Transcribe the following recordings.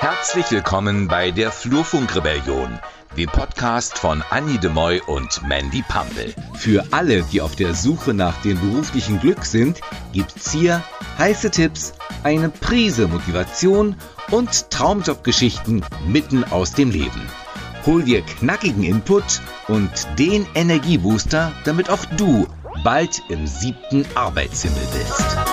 Herzlich willkommen bei der Flurfunkrebellion, dem Podcast von Annie de Moy und Mandy Pumble. Für alle, die auf der Suche nach dem beruflichen Glück sind, gibt's hier heiße Tipps, eine Prise Motivation und Traumjobgeschichten mitten aus dem Leben. Hol dir knackigen Input und den Energiebooster, damit auch du bald im siebten Arbeitshimmel bist.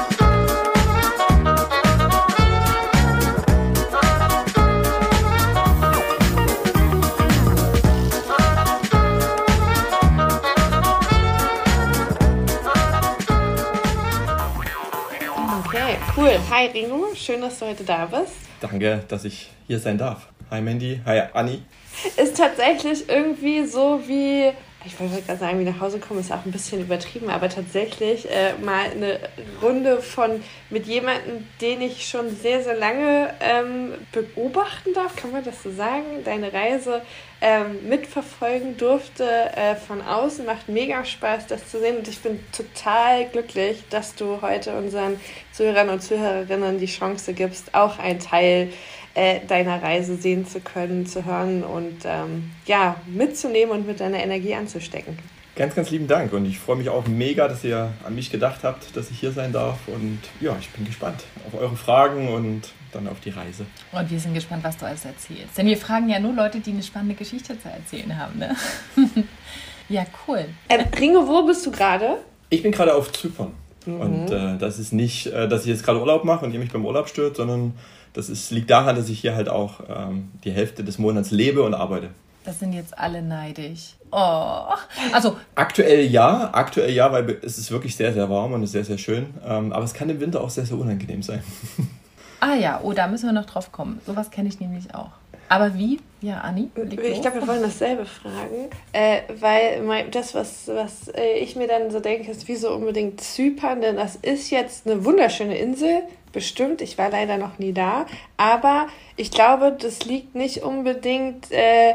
Hi Ringo, schön, dass du heute da bist. Danke, dass ich hier sein darf. Hi Mandy, hi Anni. Ist tatsächlich irgendwie so wie, ich wollte gerade sagen, wie nach Hause kommen, ist auch ein bisschen übertrieben, aber tatsächlich äh, mal eine Runde von mit jemandem, den ich schon sehr, sehr lange ähm, beobachten darf, kann man das so sagen, deine Reise ähm, mitverfolgen durfte äh, von außen. Macht mega Spaß, das zu sehen und ich bin total glücklich, dass du heute unseren Zuhörern und Zuhörerinnen die Chance gibst, auch ein Teil äh, deiner Reise sehen zu können, zu hören und ähm, ja, mitzunehmen und mit deiner Energie anzustecken. Ganz, ganz lieben Dank und ich freue mich auch mega, dass ihr an mich gedacht habt, dass ich hier sein darf und ja, ich bin gespannt auf eure Fragen und dann auf die Reise. Und wir sind gespannt, was du alles erzählst. Denn wir fragen ja nur Leute, die eine spannende Geschichte zu erzählen haben. Ne? ja, cool. Ähm, Ringo, wo bist du gerade? Ich bin gerade auf Zypern. Mhm. Und äh, das ist nicht, äh, dass ich jetzt gerade Urlaub mache und ihr mich beim Urlaub stört, sondern das ist, liegt daran, dass ich hier halt auch ähm, die Hälfte des Monats lebe und arbeite. Das sind jetzt alle neidisch. Oh, also aktuell ja, aktuell ja, weil es ist wirklich sehr, sehr warm und ist sehr, sehr schön. Ähm, aber es kann im Winter auch sehr, sehr unangenehm sein. Ah ja, oh, da müssen wir noch drauf kommen. Sowas kenne ich nämlich auch. Aber wie? Ja, Anni? Ich glaube, wir wollen dasselbe fragen. Äh, weil das, was, was äh, ich mir dann so denke, ist, wieso unbedingt Zypern? Denn das ist jetzt eine wunderschöne Insel, bestimmt. Ich war leider noch nie da. Aber ich glaube, das liegt nicht unbedingt äh,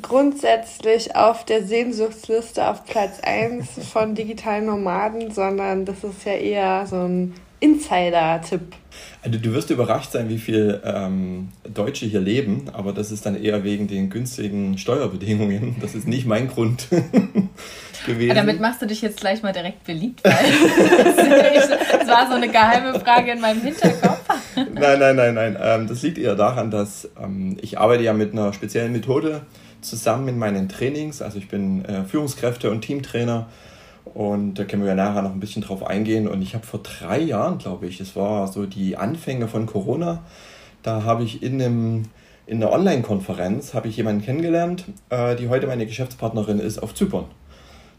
grundsätzlich auf der Sehnsuchtsliste auf Platz 1 von digitalen Nomaden, sondern das ist ja eher so ein Insider-Tipp. Also du wirst überrascht sein, wie viele ähm, Deutsche hier leben, aber das ist dann eher wegen den günstigen Steuerbedingungen. Das ist nicht mein Grund gewesen. Aber damit machst du dich jetzt gleich mal direkt beliebt, weil das war so eine geheime Frage in meinem Hinterkopf. Nein, nein, nein, nein. Ähm, das liegt eher daran, dass ähm, ich arbeite ja mit einer speziellen Methode zusammen in meinen Trainings. Also ich bin äh, Führungskräfte und Teamtrainer und da können wir ja nachher noch ein bisschen drauf eingehen. Und ich habe vor drei Jahren, glaube ich, es war so die Anfänge von Corona, da habe ich in einem in einer Online-Konferenz habe ich jemanden kennengelernt, äh, die heute meine Geschäftspartnerin ist auf Zypern.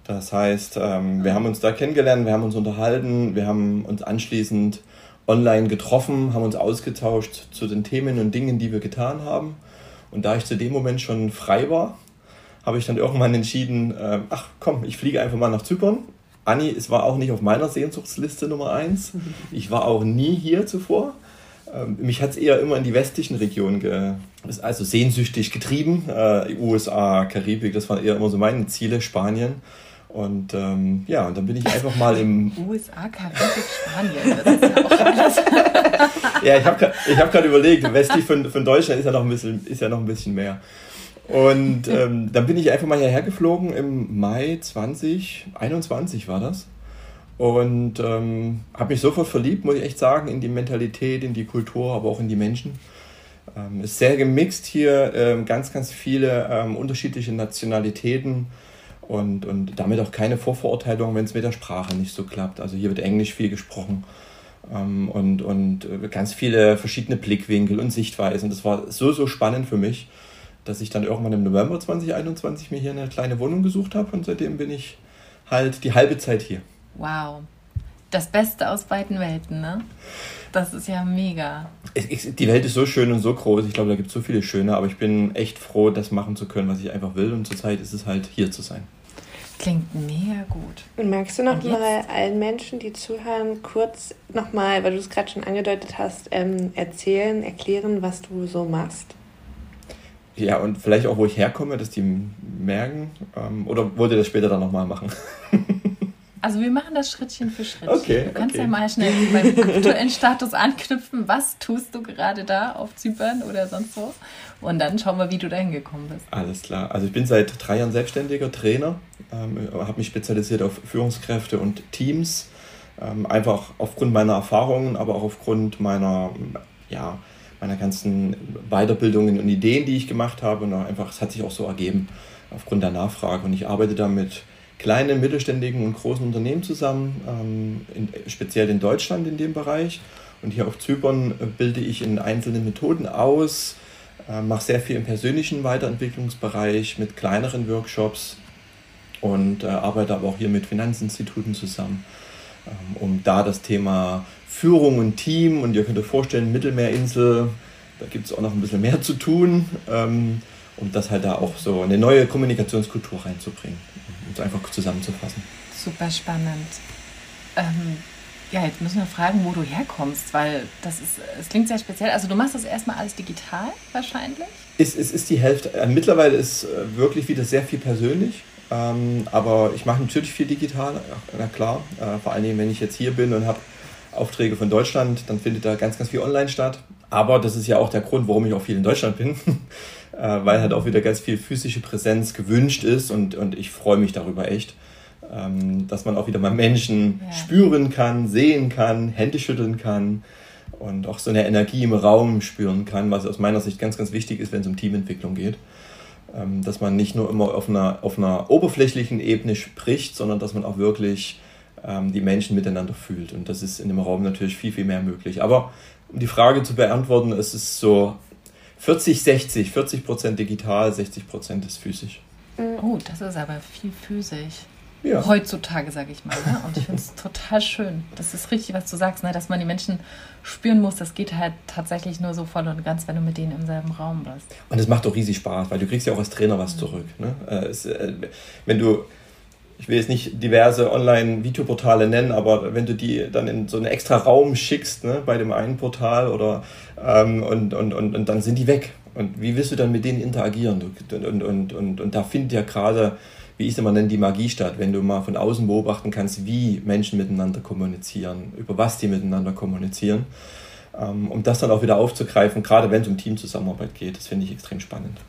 Das heißt, ähm, wir haben uns da kennengelernt, wir haben uns unterhalten, wir haben uns anschließend online getroffen, haben uns ausgetauscht zu den Themen und Dingen, die wir getan haben. Und da ich zu dem Moment schon frei war, habe ich dann irgendwann entschieden, äh, ach komm, ich fliege einfach mal nach Zypern. Anni, es war auch nicht auf meiner Sehnsuchtsliste Nummer eins. Ich war auch nie hier zuvor. Ähm, mich hat es eher immer in die westlichen Regionen ge also sehnsüchtig getrieben. Äh, USA, Karibik, das waren eher immer so meine Ziele, Spanien. Und ähm, ja, und dann bin ich einfach mal im. USA, Karibik, Spanien. Das ist ja auch alles. ja, ich habe ich hab gerade überlegt, westlich von, von Deutschland ist ja noch ein bisschen, ist ja noch ein bisschen mehr. Und ähm, dann bin ich einfach mal hierher geflogen im Mai 2021 war das. Und ähm, habe mich sofort verliebt, muss ich echt sagen, in die Mentalität, in die Kultur, aber auch in die Menschen. Ähm, ist sehr gemixt hier, ähm, ganz, ganz viele ähm, unterschiedliche Nationalitäten und, und damit auch keine Vorverurteilung, wenn es mit der Sprache nicht so klappt. Also hier wird Englisch viel gesprochen ähm, und, und äh, ganz viele verschiedene Blickwinkel und Sichtweisen. Das war so, so spannend für mich dass ich dann irgendwann im November 2021 mir hier eine kleine Wohnung gesucht habe und seitdem bin ich halt die halbe Zeit hier. Wow. Das Beste aus beiden Welten, ne? Das ist ja mega. Die Welt ist so schön und so groß. Ich glaube, da gibt es so viele schöne, aber ich bin echt froh, das machen zu können, was ich einfach will. Und zurzeit ist es halt, hier zu sein. Klingt mega gut. Und magst du noch mal allen Menschen, die zuhören, kurz nochmal, weil du es gerade schon angedeutet hast, ähm, erzählen, erklären, was du so machst? Ja, und vielleicht auch, wo ich herkomme, dass die merken. Ähm, oder wollt ihr das später dann nochmal machen? Also wir machen das Schrittchen für Schritt. Okay, du kannst okay. ja mal schnell beim aktuellen Status anknüpfen. Was tust du gerade da auf Zypern oder sonst wo? Und dann schauen wir, wie du da hingekommen bist. Alles klar. Also ich bin seit drei Jahren selbstständiger Trainer, ähm, habe mich spezialisiert auf Führungskräfte und Teams. Ähm, einfach aufgrund meiner Erfahrungen, aber auch aufgrund meiner, ja, meiner ganzen Weiterbildungen und Ideen, die ich gemacht habe. Und einfach, es hat sich auch so ergeben aufgrund der Nachfrage. Und ich arbeite da mit kleinen, mittelständigen und großen Unternehmen zusammen, ähm, in, speziell in Deutschland in dem Bereich. Und hier auf Zypern bilde ich in einzelnen Methoden aus, äh, mache sehr viel im persönlichen Weiterentwicklungsbereich mit kleineren Workshops und äh, arbeite aber auch hier mit Finanzinstituten zusammen, um da das Thema Führung und Team und ihr könnt euch vorstellen, Mittelmeerinsel, da gibt es auch noch ein bisschen mehr zu tun, ähm, um das halt da auch so eine neue Kommunikationskultur reinzubringen es einfach zusammenzufassen. Super spannend. Ähm, ja, jetzt müssen wir fragen, wo du herkommst, weil das ist, es klingt sehr speziell. Also du machst das erstmal alles digital wahrscheinlich? Es, es ist die Hälfte. Äh, mittlerweile ist äh, wirklich wieder sehr viel persönlich. Ähm, aber ich mache natürlich viel digital, na klar. Äh, vor allen Dingen, wenn ich jetzt hier bin und habe Aufträge von Deutschland, dann findet da ganz, ganz viel online statt. Aber das ist ja auch der Grund, warum ich auch viel in Deutschland bin, äh, weil halt auch wieder ganz viel physische Präsenz gewünscht ist und, und ich freue mich darüber echt, ähm, dass man auch wieder mal Menschen ja. spüren kann, sehen kann, Hände schütteln kann und auch so eine Energie im Raum spüren kann, was aus meiner Sicht ganz, ganz wichtig ist, wenn es um Teamentwicklung geht. Ähm, dass man nicht nur immer auf einer, auf einer oberflächlichen Ebene spricht, sondern dass man auch wirklich ähm, die Menschen miteinander fühlt. Und das ist in dem Raum natürlich viel, viel mehr möglich. Aber um die Frage zu beantworten, es ist so 40, 60, 40 Prozent digital, 60 Prozent ist physisch. Oh, das ist aber viel physisch. Ja. Heutzutage, sage ich mal. Ne? Und ich finde es total schön. Das ist richtig, was du sagst, ne? dass man die Menschen spüren muss. Das geht halt tatsächlich nur so voll und ganz, wenn du mit denen im selben Raum bist. Und es macht doch riesig Spaß, weil du kriegst ja auch als Trainer was mhm. zurück. Ne? Äh, es, äh, wenn du ich will jetzt nicht diverse Online-Videoportale nennen, aber wenn du die dann in so einen extra Raum schickst, ne, bei dem einen Portal oder ähm, und, und, und, und dann sind die weg. Und wie willst du dann mit denen interagieren? Und, und, und, und, und da findet ja gerade, wie es immer nenne, die Magie statt, wenn du mal von außen beobachten kannst, wie Menschen miteinander kommunizieren, über was die miteinander kommunizieren. Ähm, um das dann auch wieder aufzugreifen, gerade wenn es um Teamzusammenarbeit geht, das finde ich extrem spannend.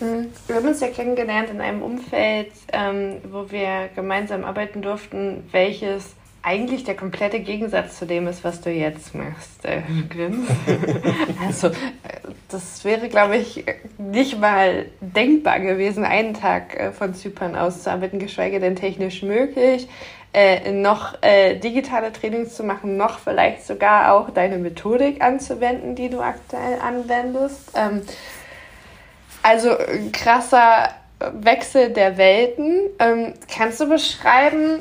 Mhm. Wir haben uns ja kennengelernt in einem Umfeld, ähm, wo wir gemeinsam arbeiten durften, welches eigentlich der komplette Gegensatz zu dem ist, was du jetzt machst, äh, also, äh, das wäre, glaube ich, nicht mal denkbar gewesen, einen Tag äh, von Zypern aus zu arbeiten, geschweige denn technisch möglich. Äh, noch äh, digitale Trainings zu machen, noch vielleicht sogar auch deine Methodik anzuwenden, die du aktuell anwendest. Ähm, also krasser Wechsel der Welten. Ähm, kannst du beschreiben,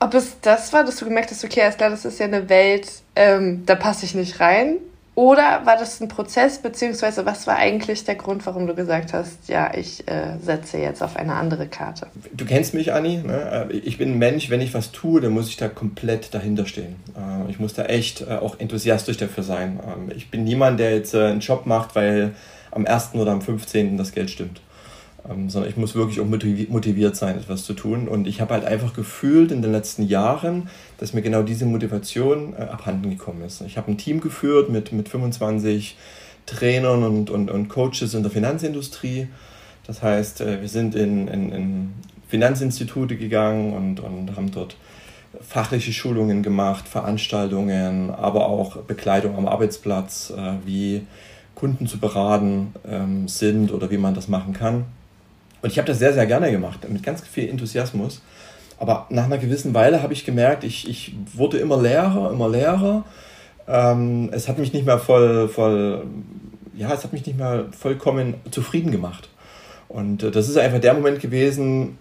ob es das war, dass du gemerkt hast, okay, alles klar, das ist ja eine Welt, ähm, da passe ich nicht rein? Oder war das ein Prozess, beziehungsweise was war eigentlich der Grund, warum du gesagt hast, ja, ich äh, setze jetzt auf eine andere Karte? Du kennst mich, Anni. Ne? Äh, ich bin ein Mensch, wenn ich was tue, dann muss ich da komplett dahinter stehen. Äh, ich muss da echt äh, auch enthusiastisch dafür sein. Ähm, ich bin niemand, der jetzt einen Job macht, weil am 1. oder am 15. das Geld stimmt. Ähm, sondern ich muss wirklich auch motiviert sein, etwas zu tun. Und ich habe halt einfach gefühlt in den letzten Jahren, dass mir genau diese Motivation äh, abhanden gekommen ist. Ich habe ein Team geführt mit, mit 25 Trainern und, und, und Coaches in der Finanzindustrie. Das heißt, äh, wir sind in, in, in Finanzinstitute gegangen und, und haben dort fachliche Schulungen gemacht, Veranstaltungen, aber auch Bekleidung am Arbeitsplatz, äh, wie Kunden zu beraten ähm, sind oder wie man das machen kann. Und ich habe das sehr, sehr gerne gemacht, mit ganz viel Enthusiasmus. Aber nach einer gewissen Weile habe ich gemerkt, ich, ich wurde immer leerer, immer leerer. Ähm, es hat mich nicht mehr voll, voll, ja, es hat mich nicht mehr vollkommen zufrieden gemacht. Und äh, das ist einfach der Moment gewesen,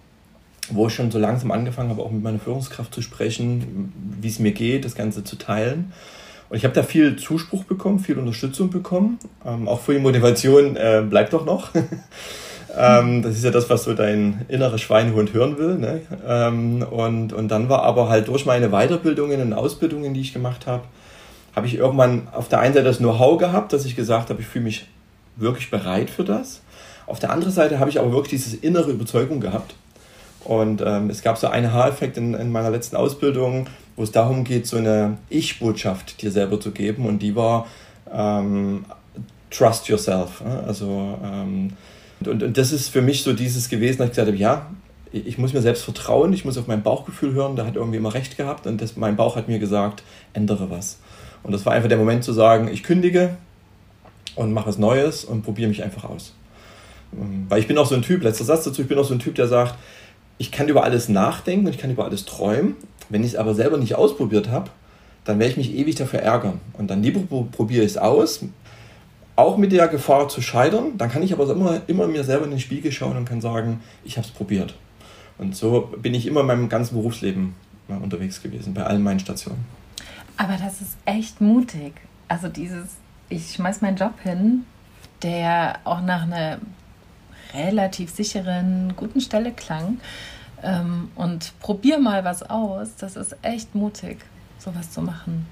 wo ich schon so langsam angefangen habe, auch mit meiner Führungskraft zu sprechen, wie es mir geht, das Ganze zu teilen. Und ich habe da viel Zuspruch bekommen, viel Unterstützung bekommen. Ähm, auch viel Motivation äh, bleibt doch noch. ähm, das ist ja das, was so dein innerer Schweinehund hören will. Ne? Ähm, und, und dann war aber halt durch meine Weiterbildungen und Ausbildungen, die ich gemacht habe, habe ich irgendwann auf der einen Seite das Know-how gehabt, dass ich gesagt habe, ich fühle mich wirklich bereit für das. Auf der anderen Seite habe ich aber wirklich diese innere Überzeugung gehabt. Und ähm, es gab so einen Haareffekt in, in meiner letzten Ausbildung, wo es darum geht, so eine Ich-Botschaft dir selber zu geben. Und die war ähm, Trust yourself. Also, ähm, und, und das ist für mich so dieses gewesen, dass ich gesagt habe, ja, ich muss mir selbst vertrauen, ich muss auf mein Bauchgefühl hören, da hat irgendwie immer recht gehabt und das, mein Bauch hat mir gesagt, ändere was. Und das war einfach der Moment zu sagen, ich kündige und mache was Neues und probiere mich einfach aus. Ähm, weil ich bin auch so ein Typ, letzter Satz dazu, ich bin auch so ein Typ, der sagt, ich kann über alles nachdenken und ich kann über alles träumen. Wenn ich es aber selber nicht ausprobiert habe, dann werde ich mich ewig dafür ärgern. Und dann lieber probiere ich es aus, auch mit der Gefahr zu scheitern. Dann kann ich aber immer, immer mir selber in den Spiegel schauen und kann sagen, ich habe es probiert. Und so bin ich immer in meinem ganzen Berufsleben unterwegs gewesen, bei allen meinen Stationen. Aber das ist echt mutig. Also dieses, ich schmeiß meinen Job hin, der auch nach einer relativ sicheren, guten Stelle klang ähm, und probier mal was aus. Das ist echt mutig, sowas zu machen.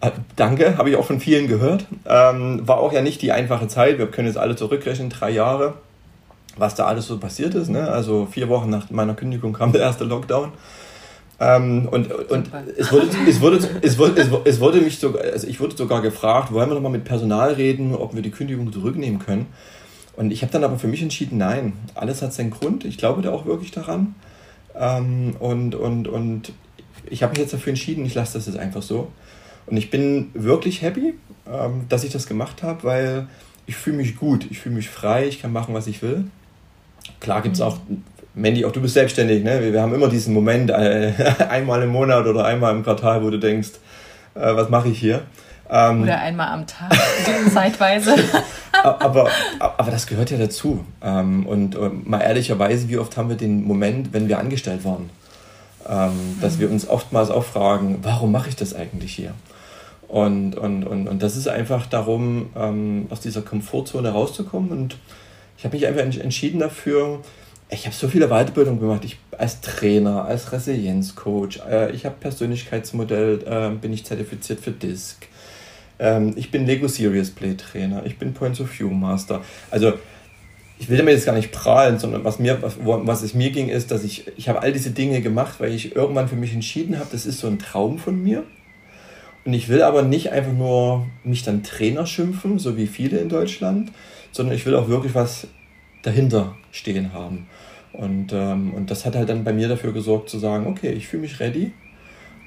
Äh, danke, habe ich auch von vielen gehört. Ähm, war auch ja nicht die einfache Zeit. Wir können jetzt alle zurückrechnen, drei Jahre, was da alles so passiert ist. Ne? Also vier Wochen nach meiner Kündigung kam der erste Lockdown. Ähm, und und es, wurde, es, wurde, es, wurde, es, wurde mich sogar, also ich wurde sogar gefragt, wollen wir nochmal mit Personal reden, ob wir die Kündigung zurücknehmen können. Und ich habe dann aber für mich entschieden, nein, alles hat seinen Grund. Ich glaube da auch wirklich daran. Ähm, und, und, und ich habe mich jetzt dafür entschieden, ich lasse das jetzt einfach so. Und ich bin wirklich happy, ähm, dass ich das gemacht habe, weil ich fühle mich gut, ich fühle mich frei, ich kann machen, was ich will. Klar gibt es mhm. auch, Mandy, auch du bist selbstständig, ne? wir, wir haben immer diesen Moment, äh, einmal im Monat oder einmal im Quartal, wo du denkst, äh, was mache ich hier? Ähm, Oder einmal am Tag, zeitweise. aber, aber das gehört ja dazu. Ähm, und, und, mal ehrlicherweise, wie oft haben wir den Moment, wenn wir angestellt waren, ähm, dass mhm. wir uns oftmals auch fragen, warum mache ich das eigentlich hier? Und, und, und, und das ist einfach darum, ähm, aus dieser Komfortzone rauszukommen. Und ich habe mich einfach entschieden dafür, ich habe so viele Weiterbildungen gemacht. Ich als Trainer, als Resilienzcoach, äh, ich habe Persönlichkeitsmodell, äh, bin ich zertifiziert für DISC. Ähm, ich bin Lego Serious Play Trainer, ich bin Points of View Master. Also ich will damit jetzt gar nicht prahlen, sondern was mir, was, was es mir ging, ist, dass ich, ich habe all diese Dinge gemacht, weil ich irgendwann für mich entschieden habe, das ist so ein Traum von mir. Und ich will aber nicht einfach nur mich dann Trainer schimpfen, so wie viele in Deutschland, sondern ich will auch wirklich was dahinter stehen haben. Und, ähm, und das hat halt dann bei mir dafür gesorgt zu sagen, okay, ich fühle mich ready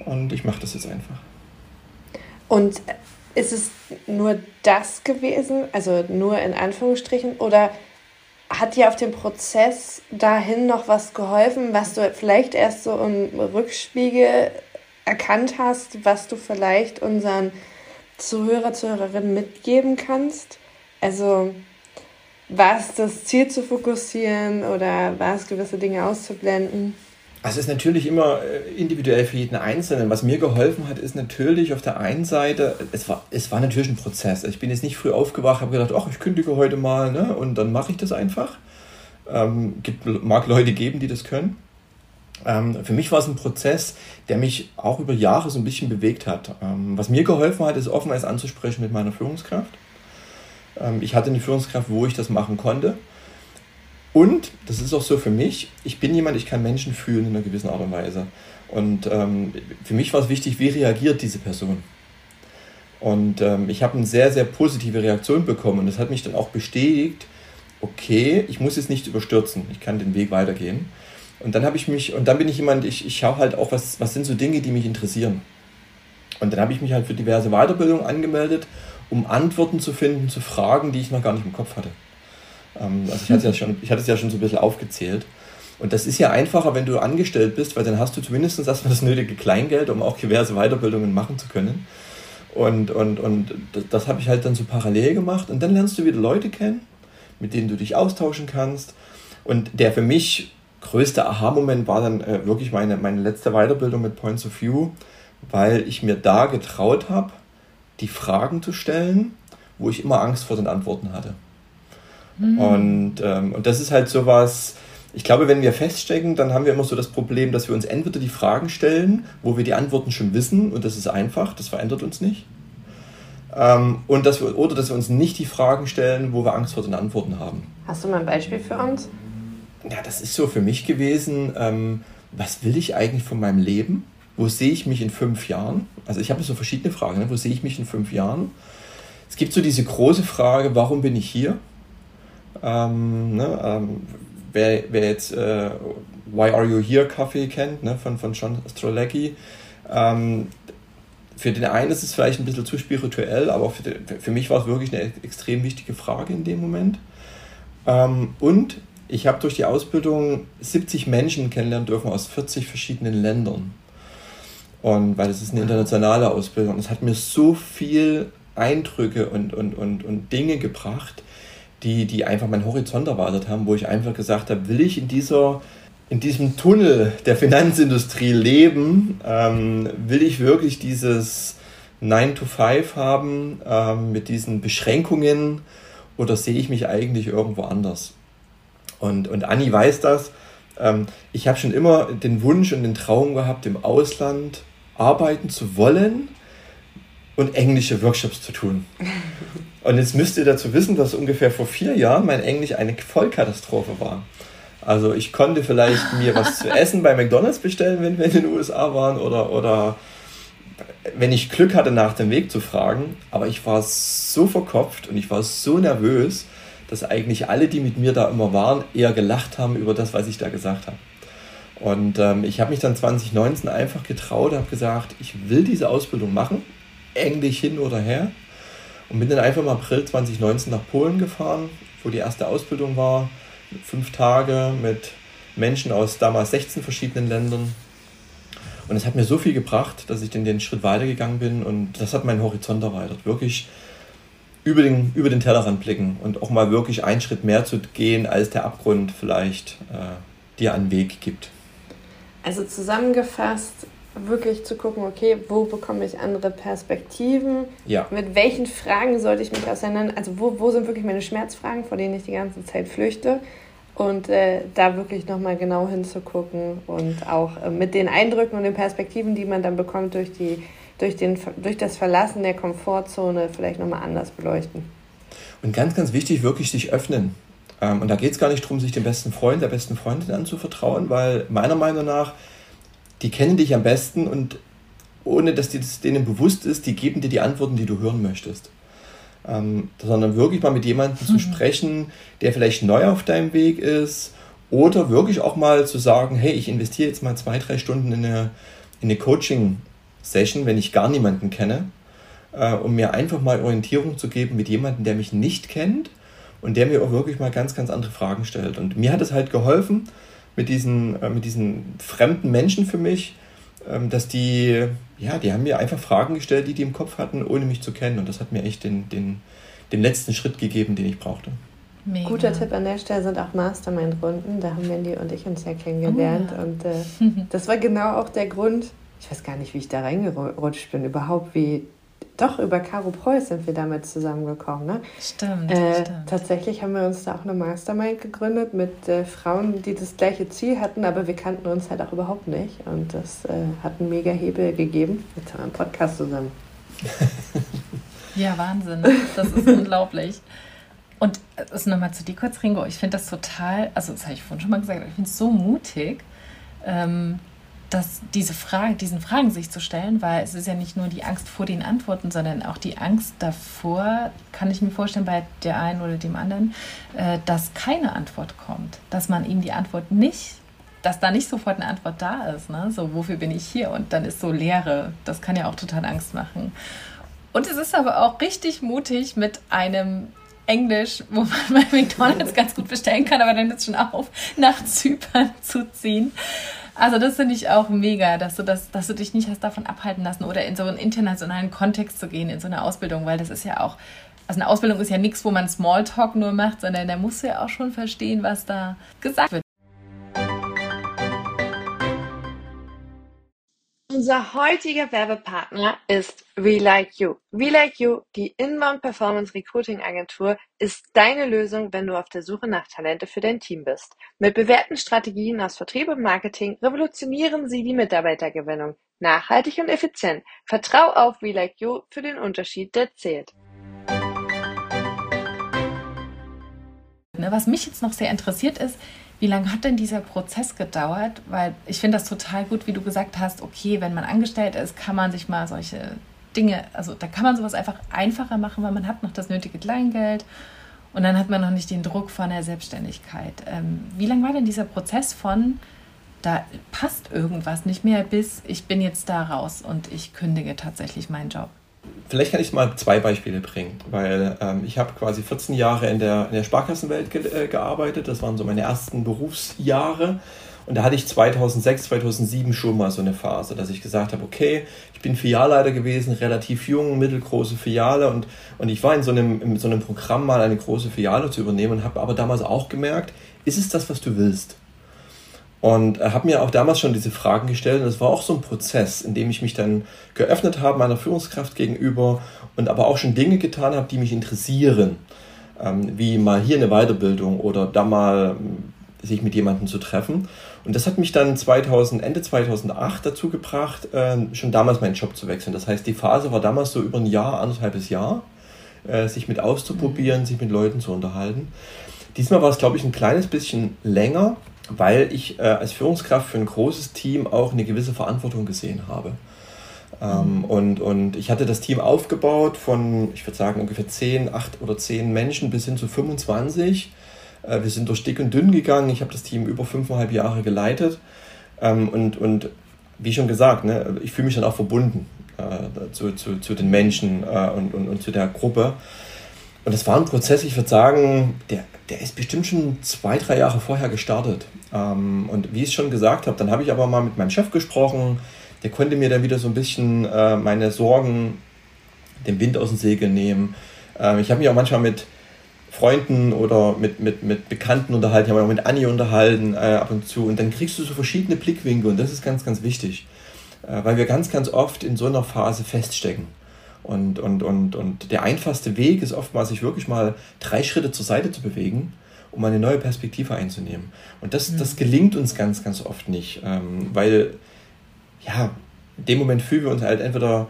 und ich mache das jetzt einfach. Und ist es nur das gewesen, also nur in Anführungsstrichen, oder hat dir auf dem Prozess dahin noch was geholfen, was du vielleicht erst so im Rückspiegel erkannt hast, was du vielleicht unseren Zuhörer, Zuhörerinnen mitgeben kannst? Also war es das Ziel zu fokussieren oder war es gewisse Dinge auszublenden? Also es ist natürlich immer äh, individuell für jeden Einzelnen. Was mir geholfen hat, ist natürlich auf der einen Seite, es war, es war natürlich ein Prozess. Ich bin jetzt nicht früh aufgewacht, habe gedacht, ach, ich kündige heute mal ne? und dann mache ich das einfach. Ähm, gibt, mag Leute geben, die das können. Ähm, für mich war es ein Prozess, der mich auch über Jahre so ein bisschen bewegt hat. Ähm, was mir geholfen hat, ist Offenheit anzusprechen mit meiner Führungskraft. Ähm, ich hatte eine Führungskraft, wo ich das machen konnte. Und, das ist auch so für mich, ich bin jemand, ich kann Menschen fühlen in einer gewissen Art und Weise. Und ähm, für mich war es wichtig, wie reagiert diese Person. Und ähm, ich habe eine sehr, sehr positive Reaktion bekommen. Und das hat mich dann auch bestätigt, okay, ich muss jetzt nicht überstürzen, ich kann den Weg weitergehen. Und dann habe ich mich, und dann bin ich jemand, ich, ich schaue halt auch, was, was sind so Dinge, die mich interessieren. Und dann habe ich mich halt für diverse Weiterbildungen angemeldet, um Antworten zu finden zu Fragen, die ich noch gar nicht im Kopf hatte. Ähm, also ich hatte, ja schon, ich hatte es ja schon so ein bisschen aufgezählt. Und das ist ja einfacher, wenn du angestellt bist, weil dann hast du zumindest erstmal das nötige Kleingeld, um auch diverse Weiterbildungen machen zu können. Und, und, und das, das habe ich halt dann so parallel gemacht. Und dann lernst du wieder Leute kennen, mit denen du dich austauschen kannst. Und der für mich größte Aha-Moment war dann äh, wirklich meine, meine letzte Weiterbildung mit Points of View, weil ich mir da getraut habe, die Fragen zu stellen, wo ich immer Angst vor den Antworten hatte. Mhm. Und, ähm, und das ist halt so was, ich glaube, wenn wir feststecken, dann haben wir immer so das Problem, dass wir uns entweder die Fragen stellen, wo wir die Antworten schon wissen, und das ist einfach, das verändert uns nicht. Ähm, und dass wir, oder dass wir uns nicht die Fragen stellen, wo wir Angst vor den Antworten haben. Hast du mal ein Beispiel für uns? Ja, das ist so für mich gewesen, ähm, was will ich eigentlich von meinem Leben? Wo sehe ich mich in fünf Jahren? Also ich habe so verschiedene Fragen. Ne? Wo sehe ich mich in fünf Jahren? Es gibt so diese große Frage, warum bin ich hier? Ähm, ne, ähm, wer, wer jetzt äh, Why Are You Here Kaffee kennt, ne, von, von John Strolecki, ähm, für den einen ist es vielleicht ein bisschen zu spirituell, aber für, den, für mich war es wirklich eine extrem wichtige Frage in dem Moment. Ähm, und ich habe durch die Ausbildung 70 Menschen kennenlernen dürfen aus 40 verschiedenen Ländern. Und weil es ist eine internationale Ausbildung. Es hat mir so viel Eindrücke und, und, und, und Dinge gebracht, die, die einfach meinen Horizont erweitert haben, wo ich einfach gesagt habe, will ich in dieser in diesem Tunnel der Finanzindustrie leben, ähm, will ich wirklich dieses 9 to 5 haben ähm, mit diesen Beschränkungen oder sehe ich mich eigentlich irgendwo anders? Und, und Anni weiß das. Ähm, ich habe schon immer den Wunsch und den Traum gehabt, im Ausland arbeiten zu wollen und englische Workshops zu tun. Und jetzt müsst ihr dazu wissen, dass ungefähr vor vier Jahren mein Englisch eine Vollkatastrophe war. Also ich konnte vielleicht mir was zu essen bei McDonald's bestellen, wenn wir in den USA waren oder, oder wenn ich Glück hatte, nach dem Weg zu fragen. Aber ich war so verkopft und ich war so nervös, dass eigentlich alle, die mit mir da immer waren, eher gelacht haben über das, was ich da gesagt habe. Und ähm, ich habe mich dann 2019 einfach getraut, habe gesagt, ich will diese Ausbildung machen, Englisch hin oder her. Und bin dann einfach im April 2019 nach Polen gefahren, wo die erste Ausbildung war fünf Tage mit Menschen aus damals 16 verschiedenen Ländern. Und es hat mir so viel gebracht, dass ich den, den Schritt weitergegangen bin und das hat meinen Horizont erweitert. Wirklich über den, über den Tellerrand blicken und auch mal wirklich einen Schritt mehr zu gehen, als der Abgrund vielleicht äh, dir einen Weg gibt. Also zusammengefasst, wirklich zu gucken, okay, wo bekomme ich andere Perspektiven? Ja. Mit welchen Fragen sollte ich mich auseinander, also wo, wo sind wirklich meine Schmerzfragen, vor denen ich die ganze Zeit flüchte? Und äh, da wirklich nochmal genau hinzugucken und auch äh, mit den Eindrücken und den Perspektiven, die man dann bekommt durch, die, durch, den, durch das Verlassen der Komfortzone, vielleicht nochmal anders beleuchten. Und ganz, ganz wichtig, wirklich sich öffnen. Ähm, und da geht es gar nicht darum, sich dem besten Freund, der besten Freundin anzuvertrauen, weil meiner Meinung nach, die kennen dich am besten und ohne dass dir das denen bewusst ist, die geben dir die Antworten, die du hören möchtest ähm, sondern wirklich mal mit jemandem mhm. zu sprechen, der vielleicht neu auf deinem Weg ist oder wirklich auch mal zu sagen, hey, ich investiere jetzt mal zwei, drei Stunden in eine, in eine Coaching-Session, wenn ich gar niemanden kenne, äh, um mir einfach mal Orientierung zu geben mit jemandem, der mich nicht kennt und der mir auch wirklich mal ganz, ganz andere Fragen stellt. Und mir hat es halt geholfen, mit diesen, äh, mit diesen fremden Menschen für mich, ähm, dass die, ja, die haben mir einfach Fragen gestellt, die die im Kopf hatten, ohne mich zu kennen. Und das hat mir echt den, den, den letzten Schritt gegeben, den ich brauchte. Mega. Guter Tipp an der Stelle sind auch Mastermind-Runden. Da haben Wendy und ich uns ja kennengelernt. Oh, ja. Und äh, das war genau auch der Grund, ich weiß gar nicht, wie ich da reingerutscht bin, überhaupt, wie doch, über Caro Preuß sind wir damit zusammengekommen. Ne? Stimmt, äh, stimmt. Tatsächlich haben wir uns da auch eine Mastermind gegründet mit äh, Frauen, die das gleiche Ziel hatten, aber wir kannten uns halt auch überhaupt nicht. Und das äh, hat einen mega Hebel gegeben. Jetzt haben wir einen Podcast zusammen. ja, Wahnsinn. Das ist unglaublich. Und es also nochmal zu dir kurz, Ringo. Ich finde das total, also das habe ich vorhin schon mal gesagt, ich finde es so mutig. Ähm, dass diese Frage, diesen Fragen sich zu stellen, weil es ist ja nicht nur die Angst vor den Antworten, sondern auch die Angst davor, kann ich mir vorstellen, bei der einen oder dem anderen, äh, dass keine Antwort kommt, dass man ihm die Antwort nicht, dass da nicht sofort eine Antwort da ist, ne? so wofür bin ich hier und dann ist so Leere, das kann ja auch total Angst machen. Und es ist aber auch richtig mutig mit einem Englisch, wo man bei McDonalds ganz gut bestellen kann, aber dann ist schon auf, nach Zypern zu ziehen. Also das finde ich auch mega, dass du, das, dass du dich nicht hast davon abhalten lassen oder in so einen internationalen Kontext zu gehen, in so eine Ausbildung, weil das ist ja auch, also eine Ausbildung ist ja nichts, wo man Smalltalk nur macht, sondern da musst du ja auch schon verstehen, was da gesagt wird. Unser heutiger Werbepartner ist We Like You. We Like You, die Inbound Performance Recruiting Agentur, ist deine Lösung, wenn du auf der Suche nach Talente für dein Team bist. Mit bewährten Strategien aus Vertrieb und Marketing revolutionieren sie die Mitarbeitergewinnung. Nachhaltig und effizient. Vertrau auf We Like You für den Unterschied, der zählt. Was mich jetzt noch sehr interessiert ist, Wie lange hat denn dieser Prozess gedauert? Weil ich finde das total gut, wie du gesagt hast, okay, wenn man angestellt ist, kann man sich mal solche Dinge, also da kann man sowas einfach einfacher machen, weil man hat noch das nötige Kleingeld und dann hat man noch nicht den Druck von der Selbstständigkeit. Ähm, wie lange war denn dieser Prozess von, da passt irgendwas nicht mehr, bis ich bin jetzt da raus und ich kündige tatsächlich meinen Job? Vielleicht kann ich mal zwei Beispiele bringen, weil ähm, ich habe quasi 14 Jahre in der, in der Sparkassenwelt ge äh, gearbeitet. Das waren so meine ersten Berufsjahre. Und da hatte ich 2006, 2007 schon mal so eine Phase, dass ich gesagt habe, okay, ich bin Filialleiter gewesen, relativ jung, mittelgroße Filiale und, und ich war in so, einem, in so einem Programm mal eine große Filiale zu übernehmen und habe aber damals auch gemerkt, ist es das, was du willst? Und äh, habe mir auch damals schon diese Fragen gestellt und es war auch so ein Prozess, in dem ich mich dann geöffnet habe meiner Führungskraft gegenüber und aber auch schon Dinge getan habe, die mich interessieren, ähm, wie mal hier eine Weiterbildung oder da mal sich mit jemandem zu treffen. Und das hat mich dann 2000, Ende 2008 dazu gebracht, äh, schon damals meinen Job zu wechseln. Das heißt, die Phase war damals so über ein Jahr, anderthalbes Jahr, äh, sich mit auszuprobieren, mhm. sich mit Leuten zu unterhalten. Diesmal war es, glaube ich, ein kleines bisschen länger, weil ich äh, als Führungskraft für ein großes Team auch eine gewisse Verantwortung gesehen habe. Ähm, mhm. und, und ich hatte das Team aufgebaut von, ich würde sagen, ungefähr 10, 8 oder 10 Menschen bis hin zu 25 äh, wir sind durch dick und dünn gegangen. Ich habe das Team über fünfeinhalb Jahre geleitet. Ähm, und, und wie schon gesagt, ne, ich fühle mich dann auch verbunden äh, zu, zu, zu den Menschen äh, und, und, und zu der Gruppe. Und das war ein Prozess, ich würde sagen, der, der ist bestimmt schon zwei, drei Jahre vorher gestartet. Ähm, und wie ich es schon gesagt habe, dann habe ich aber mal mit meinem Chef gesprochen. Der konnte mir dann wieder so ein bisschen äh, meine Sorgen, den Wind aus dem Segel nehmen. Ähm, ich habe mich auch manchmal mit, Freunden oder mit, mit, mit Bekannten unterhalten, ich habe mich auch mit Anni unterhalten äh, ab und zu und dann kriegst du so verschiedene Blickwinkel und das ist ganz, ganz wichtig, äh, weil wir ganz, ganz oft in so einer Phase feststecken. Und, und, und, und der einfachste Weg ist oftmals, sich wirklich mal drei Schritte zur Seite zu bewegen, um eine neue Perspektive einzunehmen. Und das, mhm. das gelingt uns ganz, ganz oft nicht, ähm, weil ja, in dem Moment fühlen wir uns halt entweder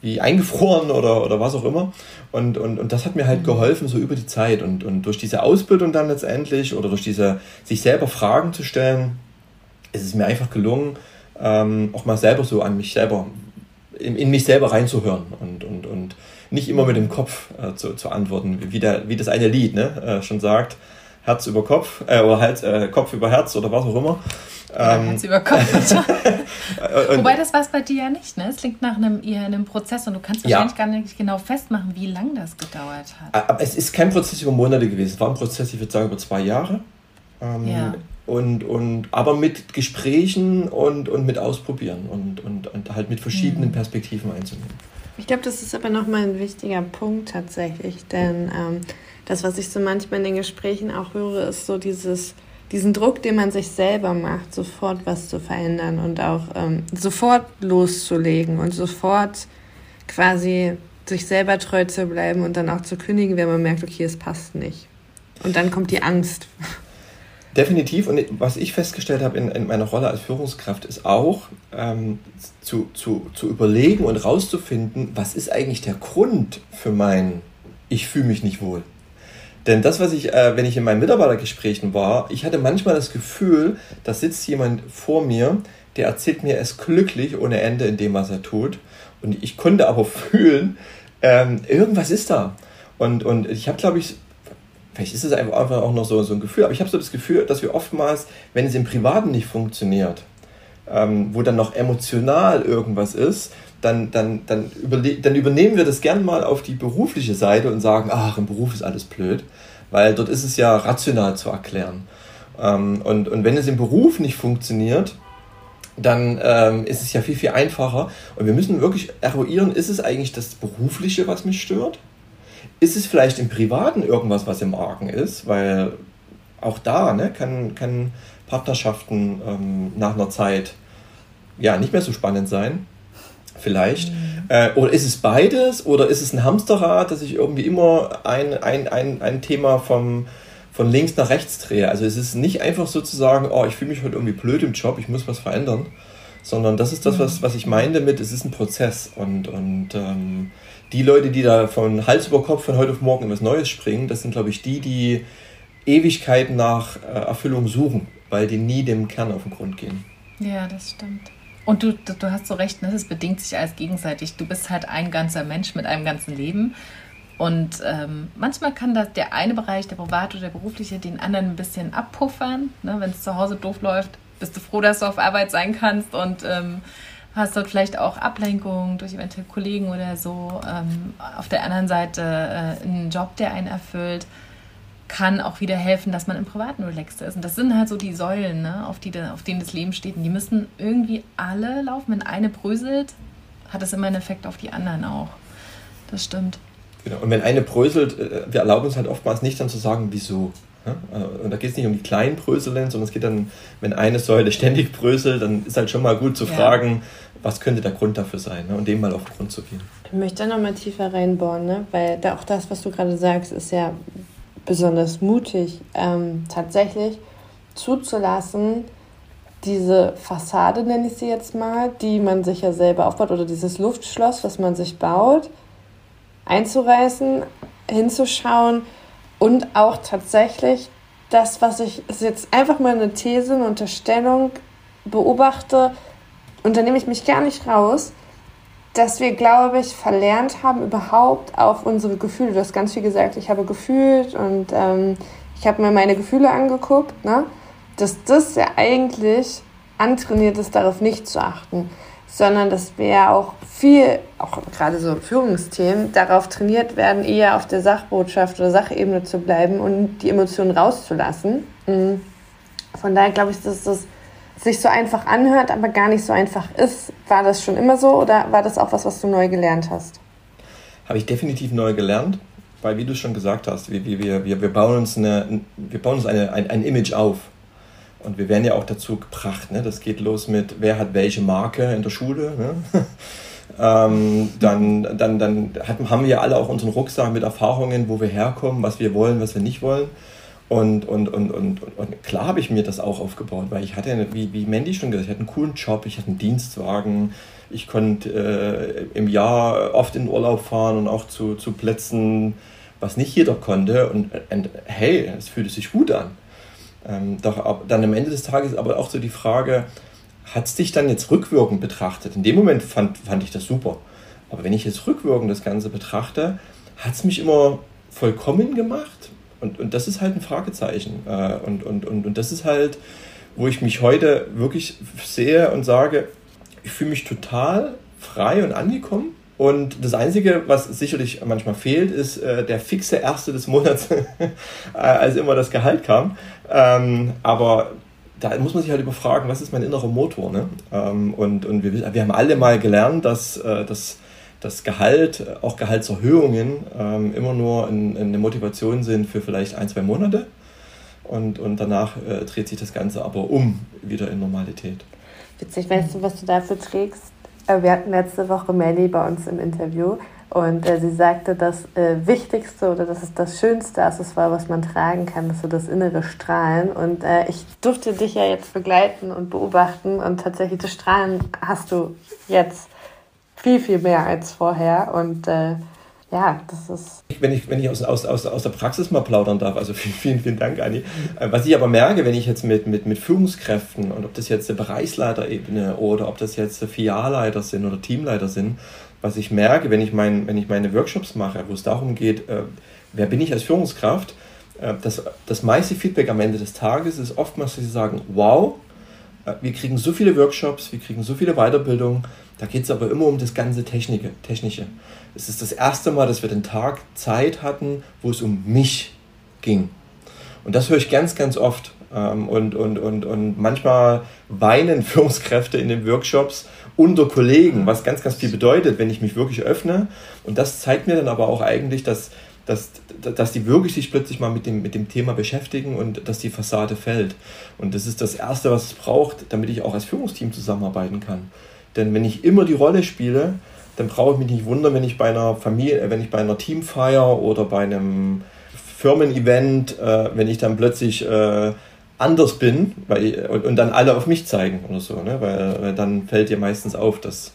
wie eingefroren oder, oder was auch immer. Und, und, und das hat mir halt mhm. geholfen, so über die Zeit. Und, und durch diese Ausbildung dann letztendlich oder durch diese, sich selber Fragen zu stellen, ist es mir einfach gelungen, ähm, auch mal selber so an mich selber, in, in mich selber reinzuhören und, und, und nicht immer mit dem Kopf äh, zu, zu antworten, wie, der, wie das eine Lied ne, äh, schon sagt, Herz über Kopf, äh, oder Hals, äh, Kopf über Herz oder was auch immer. Ähm, Herz über Kopf. Wobei das war es bei dir ja nicht, ne? Es klingt nach einem eher einem Prozess und du kannst wahrscheinlich ja. gar nicht genau festmachen, wie lange das gedauert hat. Aber es ist kein Prozess über Monate gewesen. Es war ein Prozess, ich würde sagen, über zwei Jahre. Ähm, ja. Und, und, aber mit Gesprächen und, und mit Ausprobieren und, und, und halt mit verschiedenen mhm. Perspektiven einzunehmen. Ich glaube, das ist aber nochmal ein wichtiger Punkt tatsächlich, denn ähm, das, was ich so manchmal in den Gesprächen auch höre, ist so dieses, diesen Druck, den man sich selber macht, sofort was zu verändern und auch ähm, sofort loszulegen und sofort quasi sich selber treu zu bleiben und dann auch zu kündigen, wenn man merkt, okay, es passt nicht. Und dann kommt die Angst. Definitiv. Und was ich festgestellt habe in, in meiner Rolle als Führungskraft ist auch ähm, zu, zu, zu überlegen und rauszufinden, was ist eigentlich der Grund für mein Ich fühle mich nicht wohl. Denn das, was ich, äh, wenn ich in meinen Mitarbeitergesprächen war, ich hatte manchmal das Gefühl, da sitzt jemand vor mir, der erzählt mir, ist glücklich ohne Ende in dem, was er tut. Und ich konnte aber fühlen, ähm, irgendwas ist da. Und, und ich habe, glaube ich, vielleicht ist es einfach auch noch so, so ein Gefühl, aber ich habe so das Gefühl, dass wir oftmals, wenn es im Privaten nicht funktioniert, ähm, wo dann noch emotional irgendwas ist, dann, dann, dann, dann übernehmen wir das gern mal auf die berufliche Seite und sagen, ach, im Beruf ist alles blöd, weil dort ist es ja rational zu erklären. Ähm, und, und wenn es im Beruf nicht funktioniert, dann ähm, ist es ja viel, viel einfacher. Und wir müssen wirklich eruieren, ist es eigentlich das Berufliche, was mich stört? Ist es vielleicht im Privaten irgendwas, was im Argen ist? Weil auch da ne, kann, kann Partnerschaften ähm, nach einer Zeit ja nicht mehr so spannend sein vielleicht. Mhm. Äh, oder ist es beides? Oder ist es ein Hamsterrad, dass ich irgendwie immer ein, ein, ein, ein Thema vom, von links nach rechts drehe? Also es ist nicht einfach sozusagen, oh, ich fühle mich heute irgendwie blöd im Job, ich muss was verändern. Sondern das ist das, was, was ich meine mit, es ist ein Prozess. Und, und ähm, die Leute, die da von Hals über Kopf von heute auf morgen in was Neues springen, das sind, glaube ich, die, die Ewigkeiten nach äh, Erfüllung suchen, weil die nie dem Kern auf den Grund gehen. Ja, das stimmt. Und du, du, hast so recht, ne? es bedingt sich alles gegenseitig. Du bist halt ein ganzer Mensch mit einem ganzen Leben. Und ähm, manchmal kann das der eine Bereich, der private oder der berufliche, den anderen ein bisschen abpuffern. Ne? Wenn es zu Hause doof läuft, bist du froh, dass du auf Arbeit sein kannst und ähm, hast dort vielleicht auch Ablenkung durch eventuell Kollegen oder so. Ähm, auf der anderen Seite äh, einen Job, der einen erfüllt, kann auch wieder helfen, dass man im Privaten relaxed ist. Und das sind halt so die Säulen, ne, auf, die, auf denen das Leben steht. Und die müssen irgendwie alle laufen. Wenn eine bröselt, hat das immer einen Effekt auf die anderen auch. Das stimmt. Genau. Und wenn eine bröselt, äh, wir erlauben uns halt oftmals nicht dann zu sagen, wieso. Und da geht es nicht um die kleinen Bröseln, sondern es geht dann, wenn eine Säule ständig bröselt, dann ist halt schon mal gut zu ja. fragen, was könnte der Grund dafür sein ne? und dem mal auf den Grund zu gehen. Ich möchte noch mal tiefer reinbohren, ne? weil da auch das, was du gerade sagst, ist ja besonders mutig, ähm, tatsächlich zuzulassen, diese Fassade, nenne ich sie jetzt mal, die man sich ja selber aufbaut, oder dieses Luftschloss, was man sich baut, einzureißen, hinzuschauen und auch tatsächlich das, was ich, ist jetzt einfach mal eine These, eine Unterstellung, beobachte, und da nehme ich mich gar nicht raus, dass wir, glaube ich, verlernt haben, überhaupt auf unsere Gefühle, du hast ganz viel gesagt, ich habe gefühlt und ähm, ich habe mir meine Gefühle angeguckt, ne? dass das ja eigentlich antrainiert ist, darauf nicht zu achten, sondern dass wir auch viel, auch gerade so Führungsthemen, darauf trainiert werden, eher auf der Sachbotschaft oder Sachebene zu bleiben und die Emotionen rauszulassen. Mhm. Von daher glaube ich, dass das sich so einfach anhört, aber gar nicht so einfach ist. War das schon immer so oder war das auch was, was du neu gelernt hast? Habe ich definitiv neu gelernt, weil wie du schon gesagt hast, wir, wir, wir, wir bauen uns, eine, wir bauen uns eine, ein, ein Image auf. Und wir werden ja auch dazu gebracht, ne? das geht los mit, wer hat welche Marke in der Schule. Ne? ähm, dann dann, dann hat, haben wir ja alle auch unseren Rucksack mit Erfahrungen, wo wir herkommen, was wir wollen, was wir nicht wollen. Und, und, und, und, und klar habe ich mir das auch aufgebaut, weil ich hatte, wie, wie Mandy schon gesagt, ich hatte einen coolen Job, ich hatte einen Dienstwagen, ich konnte äh, im Jahr oft in Urlaub fahren und auch zu, zu Plätzen, was nicht jeder konnte. Und, und hey, es fühlte sich gut an. Ähm, doch dann am Ende des Tages aber auch so die Frage, hat es dich dann jetzt rückwirkend betrachtet? In dem Moment fand, fand ich das super. Aber wenn ich jetzt rückwirkend das Ganze betrachte, hat es mich immer vollkommen gemacht und, und das ist halt ein Fragezeichen. Äh, und, und, und, und das ist halt, wo ich mich heute wirklich sehe und sage, ich fühle mich total frei und angekommen. Und das Einzige, was sicherlich manchmal fehlt, ist äh, der fixe Erste des Monats, als immer das Gehalt kam. Ähm, aber da muss man sich halt überfragen, was ist mein innerer Motor? Ne? Ähm, und und wir, wir haben alle mal gelernt, dass, äh, dass das Gehalt, auch Gehaltserhöhungen ähm, immer nur ein, eine Motivation sind für vielleicht ein, zwei Monate. Und, und danach äh, dreht sich das Ganze aber um wieder in Normalität. Witzig, weißt du, was du dafür trägst? Äh, wir hatten letzte Woche Melly bei uns im Interview und äh, sie sagte, das äh, Wichtigste oder das ist das Schönste Accessoire, was man tragen kann, ist so das innere Strahlen. Und äh, ich durfte dich ja jetzt begleiten und beobachten und tatsächlich das Strahlen hast du jetzt viel, viel mehr als vorher. Und äh, ja, das ist. Wenn ich, wenn ich aus, aus, aus, aus der Praxis mal plaudern darf, also vielen, vielen, Dank, Anni. Äh, was ich aber merke, wenn ich jetzt mit, mit, mit Führungskräften und ob das jetzt eine Bereichsleiterebene oder ob das jetzt Filialleiter sind oder Teamleiter sind, was ich merke, wenn ich, mein, wenn ich meine Workshops mache, wo es darum geht, äh, wer bin ich als Führungskraft, äh, das, das meiste Feedback am Ende des Tages ist oftmals, dass sie sagen, wow, äh, wir kriegen so viele Workshops, wir kriegen so viele Weiterbildungen, da geht es aber immer um das ganze Technische. Technische. Es ist das erste Mal, dass wir den Tag Zeit hatten, wo es um mich ging. Und das höre ich ganz, ganz oft. Ähm, und, und, und, und manchmal weinen Führungskräfte in den Workshops unter Kollegen, was ganz, ganz viel bedeutet, wenn ich mich wirklich öffne. Und das zeigt mir dann aber auch eigentlich, dass, dass, dass die wirklich sich plötzlich mal mit dem, mit dem Thema beschäftigen und dass die Fassade fällt. Und das ist das Erste, was es braucht, damit ich auch als Führungsteam zusammenarbeiten kann. Denn wenn ich immer die Rolle spiele, dann brauche ich mich nicht wundern, wenn ich bei einer Familie, äh, wenn ich bei einer Teamfeier oder bei einem Firmen-Event, äh, wenn ich dann plötzlich äh, anders bin weil, und, und, dann alle auf mich zeigen oder so, ne? weil, weil dann fällt dir meistens auf, dass